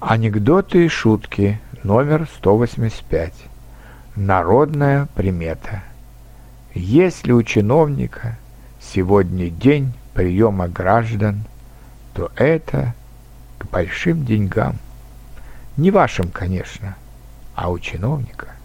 Анекдоты и шутки номер 185. Народная примета. Если у чиновника сегодня день приема граждан, то это к большим деньгам. Не вашим, конечно, а у чиновника –